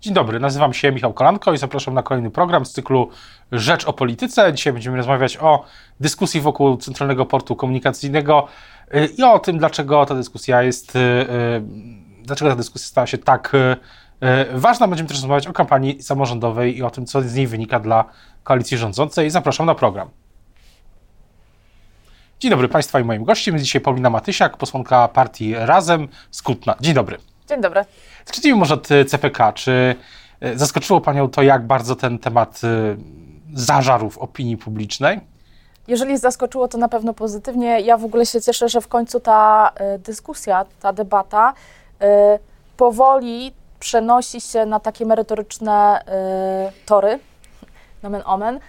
Dzień dobry, nazywam się Michał Kolanko i zapraszam na kolejny program z cyklu Rzecz o Polityce. Dzisiaj będziemy rozmawiać o dyskusji wokół Centralnego Portu Komunikacyjnego y, i o tym, dlaczego ta dyskusja jest, y, y, dlaczego ta dyskusja stała się tak ważna. Będziemy też rozmawiać o kampanii samorządowej i o tym, co z niej wynika dla koalicji rządzącej. Zapraszam na program. Dzień dobry Państwa i moim gościem jest dzisiaj Paulina Matysiak, posłanka partii Razem z Kutna. Dzień dobry. Dzień dobry. Zacznijmy może od CPK. Czy e, zaskoczyło Panią to, jak bardzo ten temat e, zażarł w opinii publicznej? Jeżeli zaskoczyło, to na pewno pozytywnie. Ja w ogóle się cieszę, że w końcu ta e, dyskusja, ta debata powoli przenosi się na takie merytoryczne tory, nomen omen.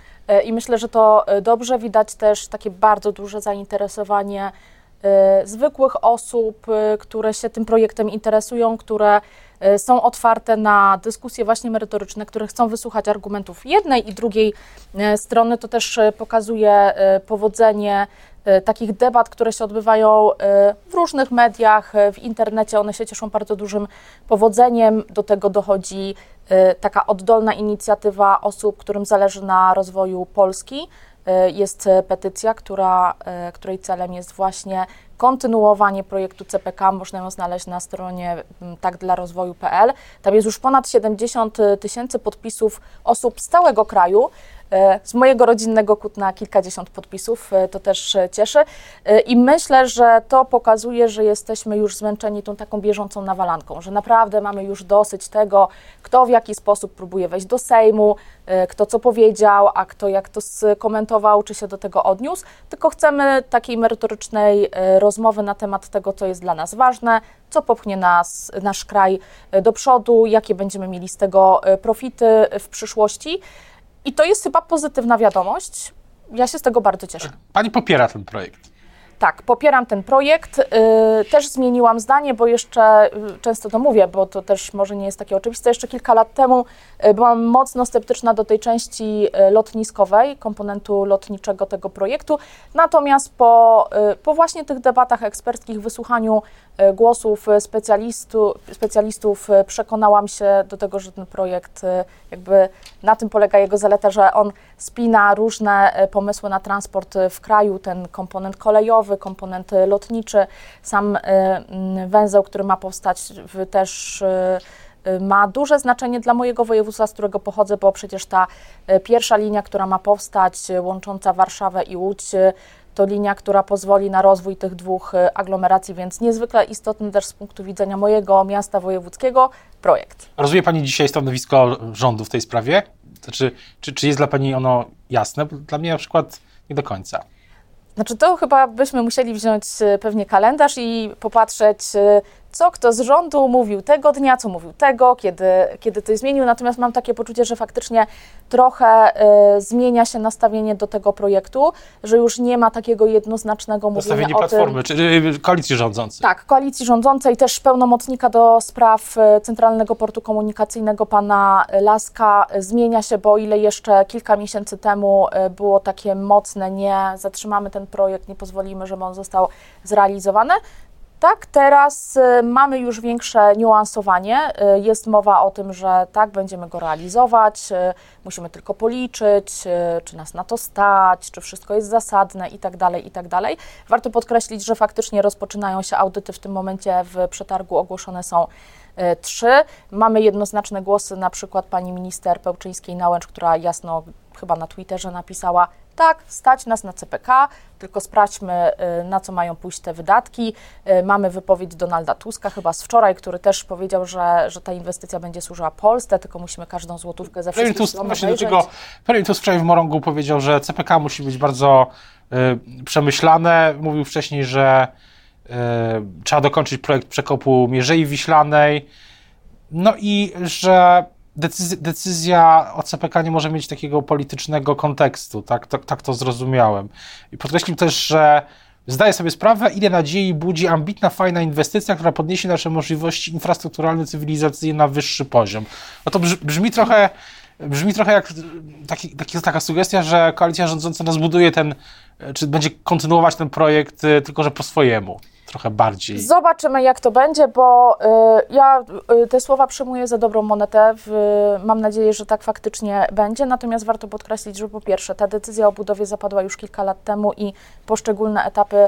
I myślę, że to dobrze. Widać też takie bardzo duże zainteresowanie zwykłych osób, które się tym projektem interesują, które E, są otwarte na dyskusje właśnie merytoryczne, które chcą wysłuchać argumentów jednej i drugiej strony. To też pokazuje powodzenie takich debat, które się odbywają w różnych mediach, w internecie. One się cieszą bardzo dużym powodzeniem. Do tego dochodzi taka oddolna inicjatywa osób, którym zależy na rozwoju Polski. Jest petycja, która, której celem jest właśnie kontynuowanie projektu CPK można ją znaleźć na stronie mm, takdlarozwoju.pl. Tam jest już ponad 70 tysięcy podpisów osób z całego kraju. E, z mojego rodzinnego Kutna kilkadziesiąt podpisów, e, to też e, cieszy. I myślę, że to pokazuje, że jesteśmy już zmęczeni tą taką bieżącą nawalanką, że naprawdę mamy już dosyć tego, kto w jaki sposób próbuje wejść do Sejmu, kto co powiedział, a kto jak to skomentował, czy się do tego odniósł, tylko chcemy takiej merytorycznej rozmowy na temat tego, co jest dla nas ważne, co popchnie nas, nasz kraj do przodu, jakie będziemy mieli z tego profity w przyszłości. I to jest chyba pozytywna wiadomość. Ja się z tego bardzo cieszę. Pani popiera ten projekt. Tak, popieram ten projekt. Y, też zmieniłam zdanie, bo jeszcze y, często to mówię, bo to też może nie jest takie oczywiste. Jeszcze kilka lat temu y, byłam mocno sceptyczna do tej części lotniskowej, komponentu lotniczego tego projektu. Natomiast po, po właśnie tych debatach eksperckich, wysłuchaniu głosów specjalistu, specjalistów, przekonałam się do tego, że ten projekt, jakby na tym polega jego zaleta, że on spina różne pomysły na transport w kraju, ten komponent kolejowy, komponent lotniczy, sam węzeł, który ma powstać też ma duże znaczenie dla mojego województwa, z którego pochodzę, bo przecież ta pierwsza linia, która ma powstać, łącząca Warszawę i Łódź, to linia, która pozwoli na rozwój tych dwóch aglomeracji, więc niezwykle istotny też z punktu widzenia mojego miasta wojewódzkiego projekt. Rozumie Pani dzisiaj stanowisko rządu w tej sprawie? Znaczy, czy, czy jest dla Pani ono jasne? Dla mnie na przykład nie do końca. Znaczy to chyba byśmy musieli wziąć e, pewnie kalendarz i popatrzeć, e, co kto z rządu mówił tego dnia, co mówił tego, kiedy, kiedy to zmienił. Natomiast mam takie poczucie, że faktycznie trochę y, zmienia się nastawienie do tego projektu, że już nie ma takiego jednoznacznego mówienia nastawienie o platformy, tym. czy koalicji rządzącej. Tak, koalicji rządzącej, też pełnomocnika do spraw Centralnego Portu Komunikacyjnego pana Laska zmienia się, bo o ile jeszcze kilka miesięcy temu było takie mocne nie, zatrzymamy ten projekt, nie pozwolimy, żeby on został zrealizowany, tak, teraz y, mamy już większe niuansowanie. Y, jest mowa o tym, że tak, będziemy go realizować, y, musimy tylko policzyć, czy nas na to stać, czy wszystko jest zasadne itd., tak itd. Tak Warto podkreślić, że faktycznie rozpoczynają się audyty w tym momencie w przetargu ogłoszone są trzy. Mamy jednoznaczne głosy, na przykład pani minister Pełczyńskiej-Nałęcz, która jasno chyba na Twitterze napisała, tak, stać nas na CPK, tylko sprawdźmy, y, na co mają pójść te wydatki. Y, mamy wypowiedź Donalda Tuska chyba z wczoraj, który też powiedział, że, że ta inwestycja będzie służyła Polsce, tylko musimy każdą złotówkę ze wszystkich Tusk, właśnie do tego, Premier Tusk wczoraj w Morągu powiedział, że CPK musi być bardzo y, przemyślane. Mówił wcześniej, że y, trzeba dokończyć projekt przekopu Mierzei Wiślanej, no i że decyzja, decyzja o CPK nie może mieć takiego politycznego kontekstu, tak, tak, tak to zrozumiałem. I podkreślił też, że zdaje sobie sprawę, ile nadziei budzi ambitna, fajna inwestycja, która podniesie nasze możliwości infrastrukturalne, cywilizacyjne na wyższy poziom. No to brzmi trochę, brzmi trochę jak taki, taki, taka sugestia, że koalicja rządząca nas buduje ten, czy będzie kontynuować ten projekt, tylko że po swojemu. Trochę bardziej. Zobaczymy, jak to będzie, bo y, ja y, te słowa przyjmuję za dobrą monetę. W, mam nadzieję, że tak faktycznie będzie. Natomiast warto podkreślić, że po pierwsze, ta decyzja o budowie zapadła już kilka lat temu i poszczególne etapy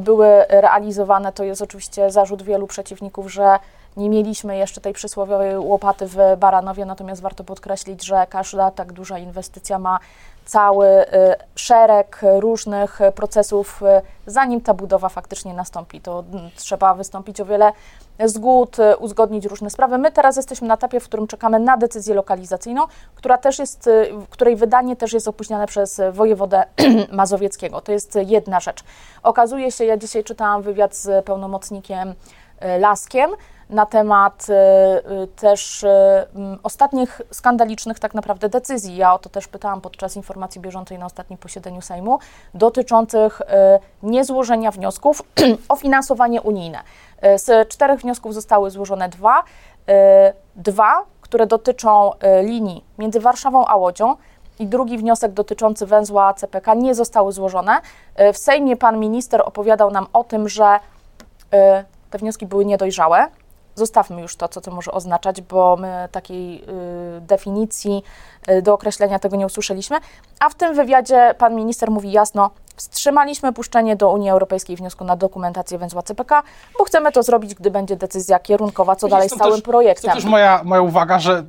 były realizowane. To jest oczywiście zarzut wielu przeciwników, że nie mieliśmy jeszcze tej przysłowiowej łopaty w Baranowie, natomiast warto podkreślić, że każda tak duża inwestycja ma cały y, szereg różnych procesów, y, zanim ta budowa faktycznie nastąpi. To mm, trzeba wystąpić o wiele zgód, y, uzgodnić różne sprawy. My teraz jesteśmy na etapie, w którym czekamy na decyzję lokalizacyjną, która też jest, której wydanie też jest opóźniane przez wojewodę mazowieckiego. To jest jedna rzecz. Okazuje się, ja dzisiaj czytałam wywiad z pełnomocnikiem Laskiem, na temat y, y, też y, ostatnich skandalicznych tak naprawdę decyzji. Ja o to też pytałam podczas informacji bieżącej na ostatnim posiedzeniu Sejmu, dotyczących niezłożenia wniosków o finansowanie unijne. Z czterech wniosków zostały złożone dwa. Dwa, które dotyczą linii między Warszawą a Łodzią, i drugi wniosek dotyczący węzła CPK nie zostały złożone. W Sejmie pan minister opowiadał nam o tym, że te wnioski były niedojrzałe, zostawmy już to, co to może oznaczać, bo my takiej y, definicji y, do określenia tego nie usłyszeliśmy. A w tym wywiadzie pan minister mówi jasno, wstrzymaliśmy puszczenie do Unii Europejskiej wniosku na dokumentację węzła CPK, bo chcemy to zrobić, gdy będzie decyzja kierunkowa, co dalej z całym też, projektem. To też moja, moja uwaga, że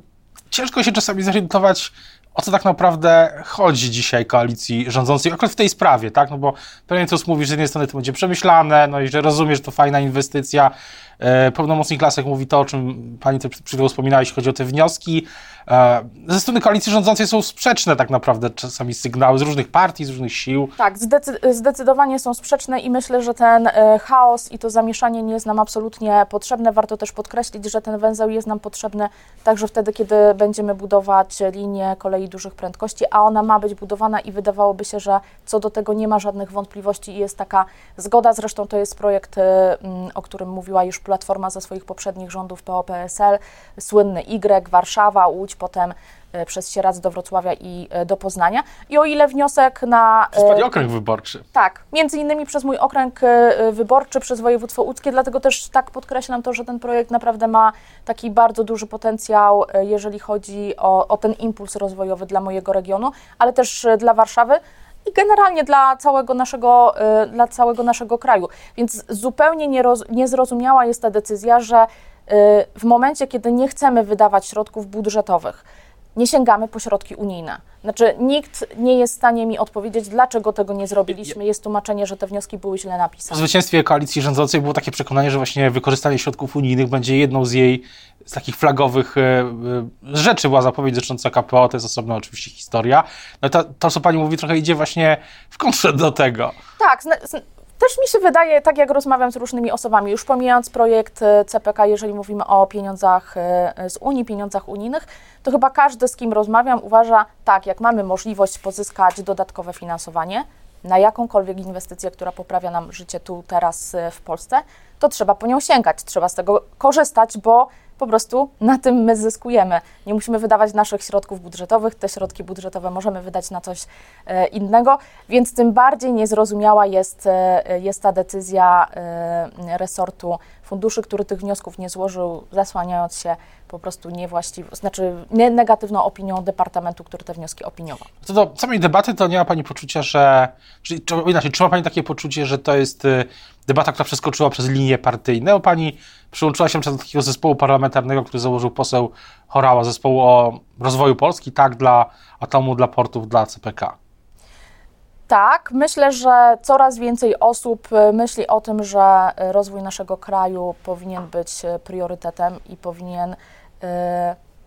ciężko się czasami zorientować, o co tak naprawdę chodzi dzisiaj koalicji rządzącej, akurat w tej sprawie, tak? No bo pewnie co mówi, że z jednej strony to będzie przemyślane, no i że rozumie, że to fajna inwestycja, pełnomocnik Lasek mówi to, o czym pani przed chwilą wspominała, jeśli chodzi o te wnioski. E, ze strony koalicji rządzącej są sprzeczne tak naprawdę czasami sygnały z różnych partii, z różnych sił. Tak, zdecy zdecydowanie są sprzeczne i myślę, że ten e, chaos i to zamieszanie nie jest nam absolutnie potrzebne. Warto też podkreślić, że ten węzeł jest nam potrzebny także wtedy, kiedy będziemy budować linię kolei dużych prędkości, a ona ma być budowana i wydawałoby się, że co do tego nie ma żadnych wątpliwości i jest taka zgoda. Zresztą to jest projekt, o którym mówiła już Platforma ze swoich poprzednich rządów PO-PSL, słynny Y, Warszawa, Łódź, potem e, przez Sieradz do Wrocławia i e, do Poznania. I o ile wniosek na... Przez Pani e, okręg wyborczy. Tak, między innymi przez mój okręg wyborczy, przez województwo łódzkie, dlatego też tak podkreślam to, że ten projekt naprawdę ma taki bardzo duży potencjał, jeżeli chodzi o, o ten impuls rozwojowy dla mojego regionu, ale też dla Warszawy, i generalnie dla całego naszego, y, dla całego naszego kraju. Więc zupełnie nieroz, niezrozumiała jest ta decyzja, że y, w momencie, kiedy nie chcemy wydawać środków budżetowych, nie sięgamy po środki unijne. Znaczy, nikt nie jest w stanie mi odpowiedzieć, dlaczego tego nie zrobiliśmy. Jest tłumaczenie, że te wnioski były źle napisane. Po zwycięstwie koalicji rządzącej było takie przekonanie, że właśnie wykorzystanie środków unijnych będzie jedną z jej z takich flagowych e, e, rzeczy. Była zapowiedź dotycząca KPO, to jest osobna oczywiście historia. No to, to, co pani mówi, trochę idzie właśnie w kontrze do tego. Tak, też mi się wydaje, tak jak rozmawiam z różnymi osobami, już pomijając projekt e, CPK, jeżeli mówimy o pieniądzach e, z Unii, pieniądzach unijnych, to chyba każdy, z kim rozmawiam, uważa, tak, jak mamy możliwość pozyskać dodatkowe finansowanie na jakąkolwiek inwestycję, która poprawia nam życie tu, teraz e, w Polsce, to trzeba po nią sięgać, trzeba z tego korzystać, bo po prostu na tym my zyskujemy. Nie musimy wydawać naszych środków budżetowych, te środki budżetowe możemy wydać na coś e, innego, więc tym bardziej niezrozumiała jest, e, jest ta decyzja e, resortu funduszy, który tych wniosków nie złożył, zasłaniając się po prostu niewłaściwą, znaczy negatywną opinią departamentu, który te wnioski opiniował. Co do samej debaty, to nie ma Pani poczucia, że, czyli, czy, inaczej, czy ma Pani takie poczucie, że to jest y, debata, która przeskoczyła przez linie partyjne, bo Pani przyłączyła się do takiego zespołu parlamentarnego, który założył poseł Chorała, zespołu o rozwoju Polski, tak, dla atomu, dla portów, dla CPK. Tak, myślę, że coraz więcej osób y, myśli o tym, że y, rozwój naszego kraju powinien być priorytetem i powinien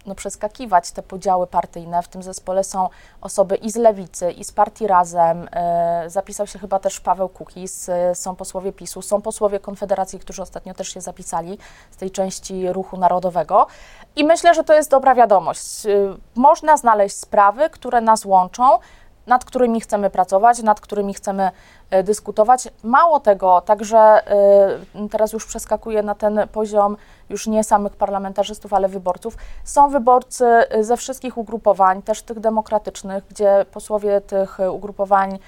no, przeskakiwać te podziały partyjne. W tym zespole są osoby i z Lewicy, i z Partii Razem. Zapisał się chyba też Paweł Kukis, e, są posłowie PiSu, są posłowie Konfederacji, którzy ostatnio też się zapisali z tej części ruchu narodowego. I myślę, że to jest dobra wiadomość. Można znaleźć sprawy, które nas łączą, nad którymi chcemy pracować, nad którymi chcemy e, dyskutować. Mało tego, także e, teraz już przeskakuję na ten poziom już nie samych parlamentarzystów, ale wyborców. Są wyborcy e, ze wszystkich ugrupowań, też tych demokratycznych, gdzie posłowie tych ugrupowań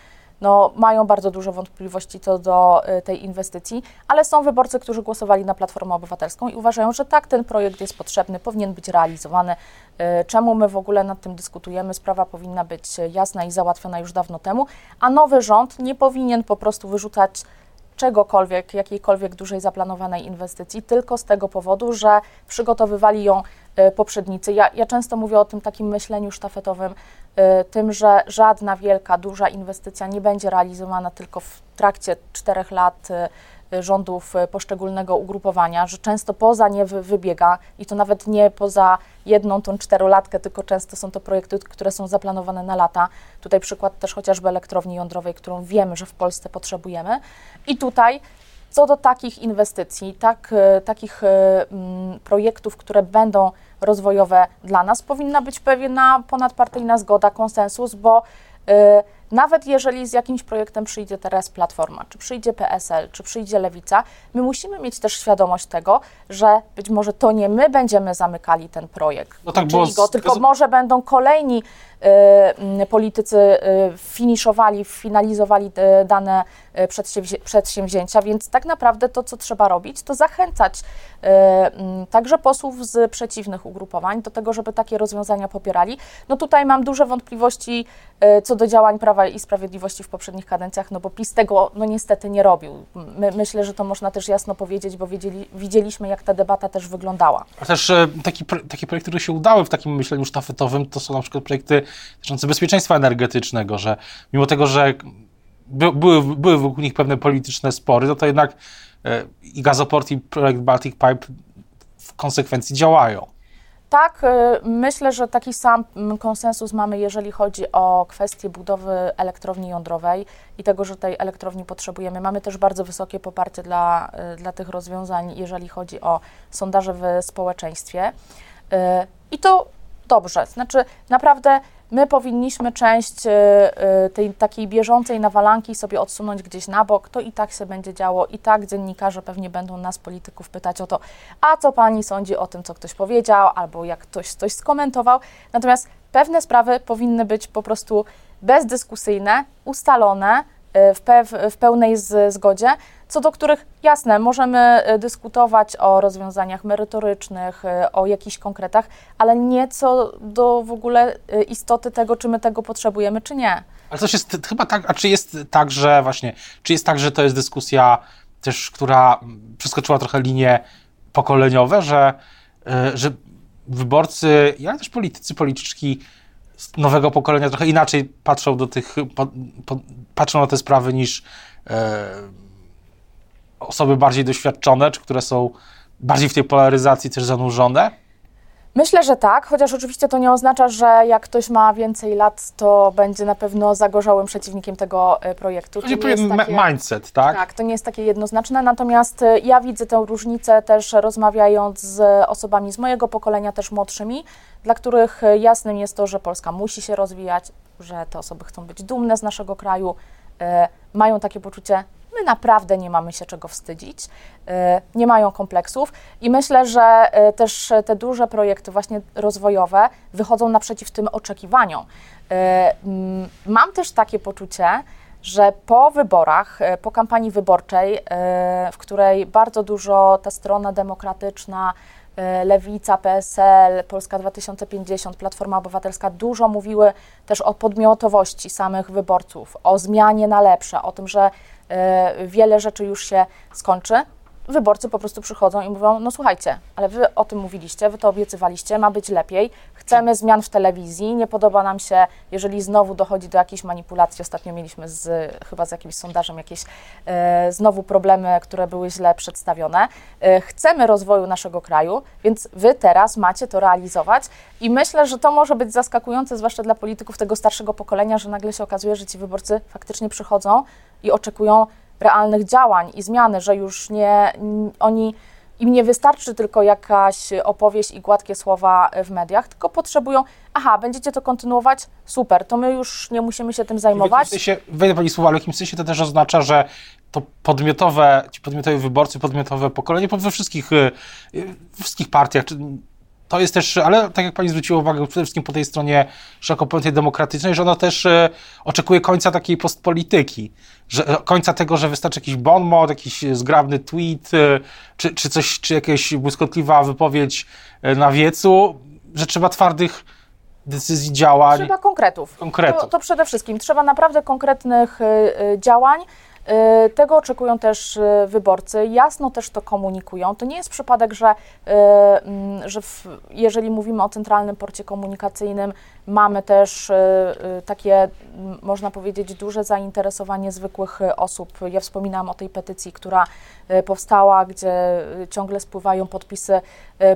no, mają bardzo dużo wątpliwości co do y, tej inwestycji, ale są wyborcy, którzy głosowali na Platformę Obywatelską i uważają, że tak, ten projekt jest potrzebny, powinien być realizowany. Y, czemu my w ogóle nad tym dyskutujemy? Sprawa powinna być jasna i załatwiona już dawno temu, a nowy rząd nie powinien po prostu wyrzucać czegokolwiek, jakiejkolwiek dużej zaplanowanej inwestycji, tylko z tego powodu, że przygotowywali ją y, poprzednicy. Ja, ja często mówię o tym takim myśleniu sztafetowym, y, tym, że żadna wielka, duża inwestycja nie będzie realizowana tylko w trakcie czterech lat y, rządów poszczególnego ugrupowania, że często poza nie wybiega i to nawet nie poza jedną tą czterolatkę, tylko często są to projekty, które są zaplanowane na lata. Tutaj przykład też chociażby elektrowni jądrowej, którą wiemy, że w Polsce potrzebujemy. I tutaj co do takich inwestycji, tak, takich mm, projektów, które będą rozwojowe dla nas, powinna być pewna ponadpartyjna zgoda, konsensus, bo nawet jeżeli z jakimś projektem przyjdzie teraz Platforma, czy przyjdzie PSL, czy przyjdzie Lewica, my musimy mieć też świadomość tego, że być może to nie my będziemy zamykali ten projekt, no tak, bo go, tylko może będą kolejni y, politycy y, finiszowali, finalizowali y, dane y, przedsięwzięcia, więc tak naprawdę to, co trzeba robić, to zachęcać y, y, także posłów z przeciwnych ugrupowań do tego, żeby takie rozwiązania popierali. No tutaj mam duże wątpliwości co do działań Prawa i Sprawiedliwości w poprzednich kadencjach, no bo PiS tego no niestety nie robił. My, myślę, że to można też jasno powiedzieć, bo wiedzieli, widzieliśmy, jak ta debata też wyglądała. A też e, taki, takie projekty, które się udały w takim myśleniu sztafetowym, to są na przykład projekty dotyczące bezpieczeństwa energetycznego, że mimo tego, że by, były, były wokół nich pewne polityczne spory, no to jednak e, i Gazoport, i projekt Baltic Pipe w konsekwencji działają. Tak, y, myślę, że taki sam mm, konsensus mamy, jeżeli chodzi o kwestię budowy elektrowni jądrowej i tego, że tej elektrowni potrzebujemy. Mamy też bardzo wysokie poparcie dla, y, dla tych rozwiązań, jeżeli chodzi o sondaże w społeczeństwie. Y, I to dobrze. Znaczy, naprawdę my powinniśmy część y, y, tej takiej bieżącej nawalanki sobie odsunąć gdzieś na bok, to i tak się będzie działo, i tak dziennikarze pewnie będą nas, polityków, pytać o to, a co pani sądzi o tym, co ktoś powiedział, albo jak ktoś coś skomentował. Natomiast pewne sprawy powinny być po prostu bezdyskusyjne, ustalone, w, pew, w pełnej z, zgodzie, co do których, jasne, możemy e, dyskutować o rozwiązaniach merytorycznych, e, o jakichś konkretach, ale nie co do w ogóle istoty tego, czy my tego potrzebujemy, czy nie. Ale coś jest chyba tak, a czy jest tak, że właśnie, czy jest tak, że to jest dyskusja też, która przeskoczyła trochę linie pokoleniowe, że, że wyborcy, ale też politycy, polityczki nowego pokolenia trochę inaczej patrzą do tych, po, po, patrzą na te sprawy niż osoby bardziej doświadczone, czy które są bardziej w tej polaryzacji też zanurzone? Myślę, że tak, chociaż oczywiście to nie oznacza, że jak ktoś ma więcej lat, to będzie na pewno zagorzałym przeciwnikiem tego e, projektu. Chodzi pewien takie, mindset, tak? Tak, to nie jest takie jednoznaczne, natomiast e, ja widzę tę różnicę też rozmawiając z osobami z mojego pokolenia, też młodszymi, dla których e, jasnym jest to, że Polska musi się rozwijać, że te osoby chcą być dumne z naszego kraju, mają takie poczucie, my naprawdę nie mamy się czego wstydzić, e, nie mają kompleksów i myślę, że e, też te duże projekty właśnie rozwojowe wychodzą naprzeciw tym oczekiwaniom. E, mam też takie poczucie, że po wyborach, po kampanii wyborczej, w której bardzo dużo ta strona demokratyczna, Lewica, PSL, Polska 2050, Platforma Obywatelska dużo mówiły też o podmiotowości samych wyborców, o zmianie na lepsze, o tym, że wiele rzeczy już się skończy, wyborcy po prostu przychodzą i mówią: No słuchajcie, ale wy o tym mówiliście, wy to obiecywaliście, ma być lepiej, chcemy zmian w telewizji, nie podoba nam się, jeżeli znowu dochodzi do jakiejś manipulacji. Ostatnio mieliśmy z, chyba z jakimś sondażem jakieś e, znowu problemy, które były źle przedstawione. E, chcemy rozwoju naszego kraju, więc wy teraz macie to realizować i myślę, że to może być zaskakujące, zwłaszcza dla polityków tego starszego pokolenia, że nagle się okazuje, że ci wyborcy faktycznie przychodzą i oczekują realnych działań i zmiany, że już nie oni im nie wystarczy tylko jakaś opowieść i gładkie słowa w mediach, tylko potrzebują, aha, będziecie to kontynuować, super, to my już nie musimy się tym zajmować. W sensie, wejdę Pani słowa, ale w jakimś sensie to też oznacza, że to podmiotowe, ci podmiotowi wyborcy, podmiotowe pokolenie we wszystkich, y, wszystkich partiach, czy to jest też, ale tak jak pani zwróciła uwagę, przede wszystkim po tej stronie szeroko pojętej demokratycznej, że ona też e, oczekuje końca takiej postpolityki, że e, końca tego, że wystarczy jakiś bon mot, jakiś zgrabny tweet, e, czy, czy coś, czy jakaś błyskotliwa wypowiedź na wiecu, że trzeba twardych decyzji, działań. Trzeba konkretów. Konkretów. To, to przede wszystkim. Trzeba naprawdę konkretnych y, y, działań. Y, Tego oczekują też y, wyborcy, jasno też to komunikują. To nie jest przypadek, że, y, mm, że w, jeżeli mówimy o centralnym porcie komunikacyjnym, mamy też takie, można powiedzieć, duże zainteresowanie zwykłych osób. Ja wspominałam o tej petycji, która powstała, gdzie ciągle spływają podpisy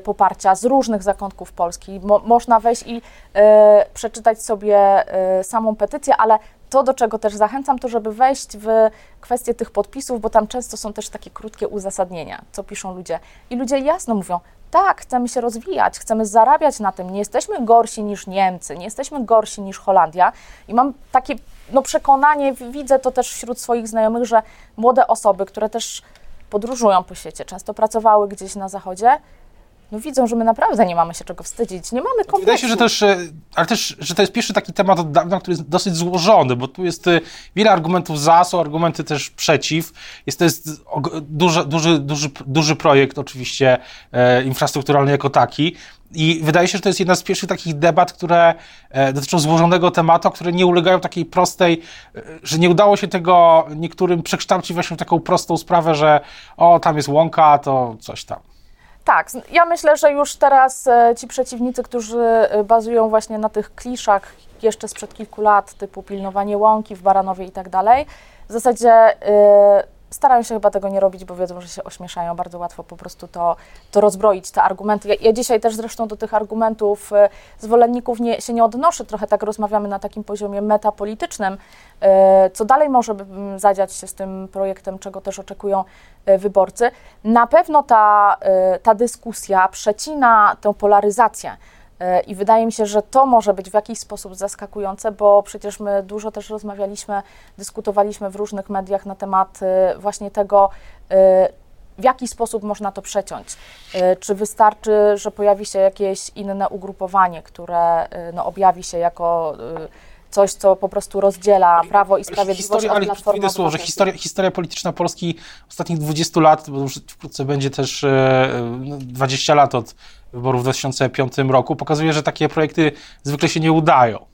poparcia z różnych zakątków Polski. Mo, można wejść i przeczytać sobie samą petycję, ale to, do czego też zachęcam, to żeby wejść w kwestię tych podpisów, bo tam często są też takie krótkie uzasadnienia, co piszą ludzie. I ludzie jasno mówią, tak, chcemy się rozwijać, chcemy zarabiać na tym, nie jesteśmy gorsi niż Niemcy, nie jesteśmy gorsi niż Holandia. I mam takie no, przekonanie, widzę to też wśród swoich znajomych, że młode osoby, które też podróżują po świecie, często pracowały gdzieś na zachodzie, no widzą, że my naprawdę nie mamy się czego wstydzić, nie mamy kompleksu. Wydaje się, że też, e, ale też, że to jest pierwszy taki temat od dawna, który jest dosyć złożony, bo tu jest e, wiele argumentów za, są argumenty też przeciw. Jest to jest duży, duży, duży, duży projekt oczywiście e, infrastrukturalny jako taki. I wydaje się, że to jest jedna z pierwszych takich debat, które e, dotyczą złożonego tematu, które nie ulegają takiej prostej, że nie udało się tego niektórym przekształcić właśnie w taką prostą sprawę, że o, tam jest łąka, to coś tam. Tak, ja myślę, że już teraz e, ci przeciwnicy, którzy e, bazują właśnie na tych kliszach jeszcze sprzed kilku lat, typu pilnowanie łąki w Baranowie i tak dalej, w zasadzie e, starają się chyba tego nie robić, bo wiedzą, że się ośmieszają. Bardzo łatwo po prostu to, to rozbroić, te argumenty. Ja, ja dzisiaj też zresztą do tych argumentów e, zwolenników nie, się nie odnoszę. Trochę tak rozmawiamy na takim poziomie metapolitycznym. E, Co dalej może mm, zadziać się z tym projektem, czego też oczekują e, wyborcy? Na pewno ta, e, ta dyskusja przecina tę polaryzację. E, I wydaje mi się, że to może być w jakiś sposób zaskakujące, bo przecież my dużo też rozmawialiśmy, dyskutowaliśmy w różnych mediach na temat e, właśnie tego, e, w jaki sposób można to przeciąć. Czy wystarczy, że pojawi się jakieś inne ugrupowanie, które no, objawi się jako coś, co po prostu rozdziela Prawo i Sprawiedliwość Historia, od ale Platformy inne słowo, że historia, historia polityczna Polski ostatnich 20 lat, bo już wkrótce będzie też e, no, 20 lat od wyborów w 2005 roku, pokazuje, że takie projekty zwykle się nie udają.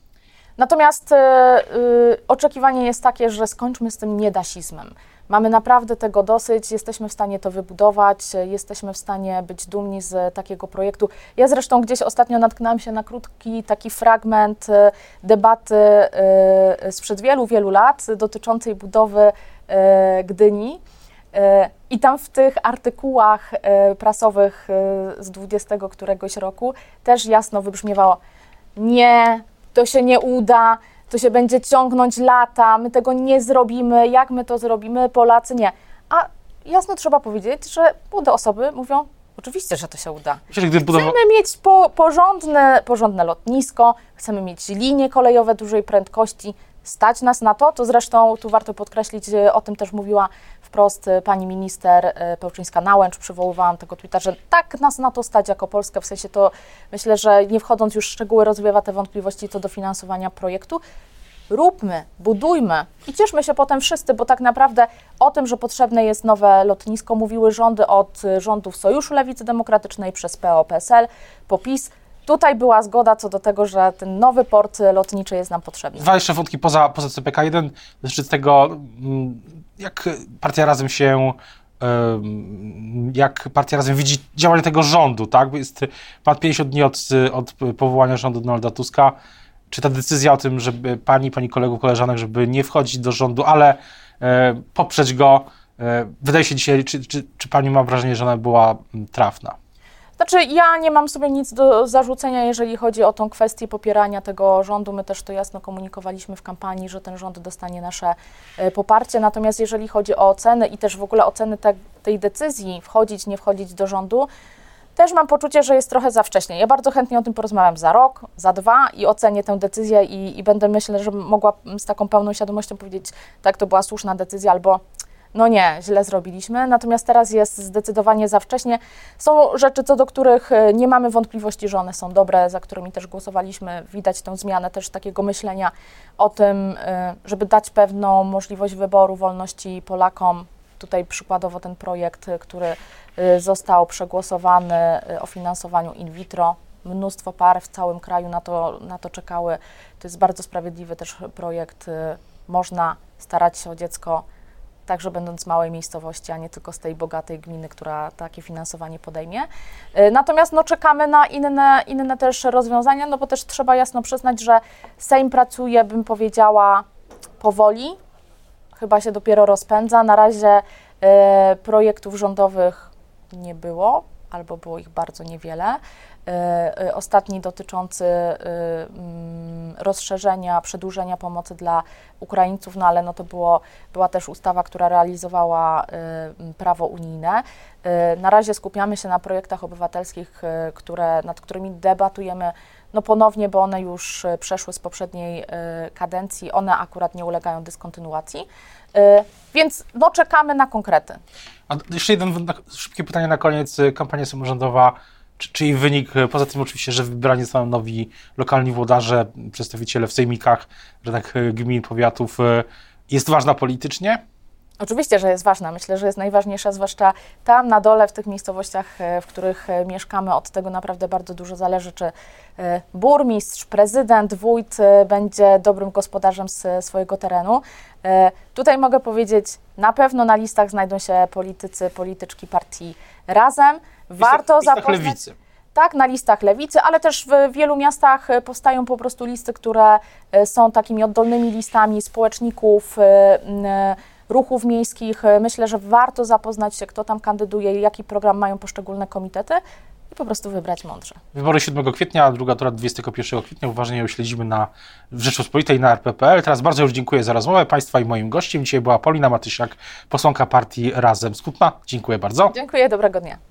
Natomiast y, y, oczekiwanie jest takie, że skończmy z tym niedasizmem. Mamy naprawdę tego dosyć, jesteśmy w stanie to wybudować, jesteśmy w stanie być dumni z takiego projektu. Ja zresztą gdzieś ostatnio natknęłam się na krótki taki fragment y, debaty y, sprzed wielu, wielu lat dotyczącej budowy y, Gdyni. I tam w tych artykułach prasowych z 20 któregoś roku też jasno wybrzmiewało, nie, to się nie uda, to się będzie ciągnąć lata, my tego nie zrobimy, jak my to zrobimy, Polacy nie. A jasno trzeba powiedzieć, że młode osoby mówią, oczywiście, że to się uda. Gdyby budowa... Chcemy mieć po, porządne, porządne lotnisko, chcemy mieć linie kolejowe dużej prędkości, stać nas na to, to zresztą tu warto podkreślić, e, o tym też mówiła wprost e, pani minister e, Pełczyńska-Nałęcz, przywoływałam tego tweeta, że tak nas na to stać jako Polskę, w sensie to myślę, że nie wchodząc już w szczegóły rozwiewa te wątpliwości co do finansowania projektu, róbmy, budujmy i cieszmy się potem wszyscy, bo tak naprawdę o tym, że potrzebne jest nowe lotnisko, mówiły rządy od y, rządów Sojuszu Lewicy Demokratycznej przez PO-PSL, po PiS. Tutaj była zgoda co do tego, że ten nowy port lotniczy jest nam potrzebny. Dwa jeszcze wątki poza, poza CPK. Jeden dotyczy tego, mm, jak partia Razem się jak partia Razem widzi działanie tego rządu, tak? Jest ponad 50 dni od, od powołania rządu Donalda Tuska. Czy ta decyzja o tym, żeby pani, pani kolegów, koleżanek, żeby nie wchodzić do rządu, ale e, poprzeć go, e, wydaje się dzisiaj, czy, czy, czy pani ma wrażenie, że ona była trafna? Znaczy, ja nie mam sobie nic do zarzucenia, jeżeli chodzi o tą kwestię popierania tego rządu. My też to jasno komunikowaliśmy w kampanii, że ten rząd dostanie nasze e, poparcie. Natomiast jeżeli chodzi o oceny i też w ogóle oceny te, tej decyzji, wchodzić, nie wchodzić do rządu, też mam poczucie, że jest trochę za wcześnie. Ja bardzo chętnie o tym porozmawiam za rok, za dwa i ocenię tę decyzję i, i będę myślę, że mogła z taką pełną świadomością powiedzieć, tak, to była słuszna decyzja, albo no nie, źle zrobiliśmy. Natomiast teraz jest zdecydowanie za wcześnie. Są rzeczy, co do których y, nie mamy wątpliwości, że one są dobre, za którymi też głosowaliśmy. Widać tę zmianę też takiego myślenia o tym, y, żeby dać pewną możliwość wyboru, wolności Polakom. Tutaj przykładowo ten projekt, y, który został przegłosowany o finansowaniu in vitro. Mnóstwo par w całym kraju na to, na to czekały. To jest bardzo sprawiedliwy też projekt. Można starać się o dziecko także będąc małej miejscowości, a nie tylko z tej bogatej gminy, która takie finansowanie podejmie. Y, Natomiast no, czekamy na inne, inne też rozwiązania, no bo też trzeba jasno przyznać, że Sejm pracuje, bym powiedziała, powoli, chyba się dopiero rozpędza. Na razie y, projektów rządowych nie było, albo było ich bardzo niewiele. Y, y, Ostatni dotyczący y, mm, rozszerzenia, przedłużenia pomocy dla Ukraińców, no ale no to było, była też ustawa, która realizowała prawo unijne. Na razie skupiamy się na projektach obywatelskich, które, nad którymi debatujemy no ponownie, bo one już przeszły z poprzedniej kadencji, one akurat nie ulegają dyskontynuacji. Więc no czekamy na konkrety. A jeszcze jeden na- szybkie pytanie na koniec. Kampania samorządowa, czy, czy jej wynik, y, poza tym oczywiście, że wybrani zostaną nowi lokalni włodarze, przedstawiciele w sejmikach, radach y, gmin, powiatów, y, jest ważna politycznie? Oczywiście, że jest ważna. Myślę, że jest najważniejsza, zwłaszcza tam na dole, w tych miejscowościach, e, w których e, mieszkamy. Od tego naprawdę bardzo dużo zależy, czy e, burmistrz, prezydent, wójt e, będzie dobrym gospodarzem s- swojego terenu. E, Tutaj mogę powiedzieć, na pewno na listach znajdą się politycy, polityczki partii razem. Warto Listach zapoznać. lewicy. Tak, na listach lewicy, ale też w wielu miastach e, powstają po prostu listy, które e, są takimi oddolnymi listami społeczników, e, ruchów miejskich. Myślę, że warto zapoznać się, kto tam kandyduje jaki program mają poszczególne komitety i po prostu wybrać mądrze. Wybory 7 kwietnia, druga tura 21 kwietnia. Uważnie ją śledzimy na w Rzeczpospolitej na RPPL. Teraz bardzo już dziękuję za rozmowę Państwa i moim gościem. Dzisiaj była Paulina Matysiak, posłanka partii Razem Skutna. Dziękuję bardzo. Dziękuję, dobrego dnia.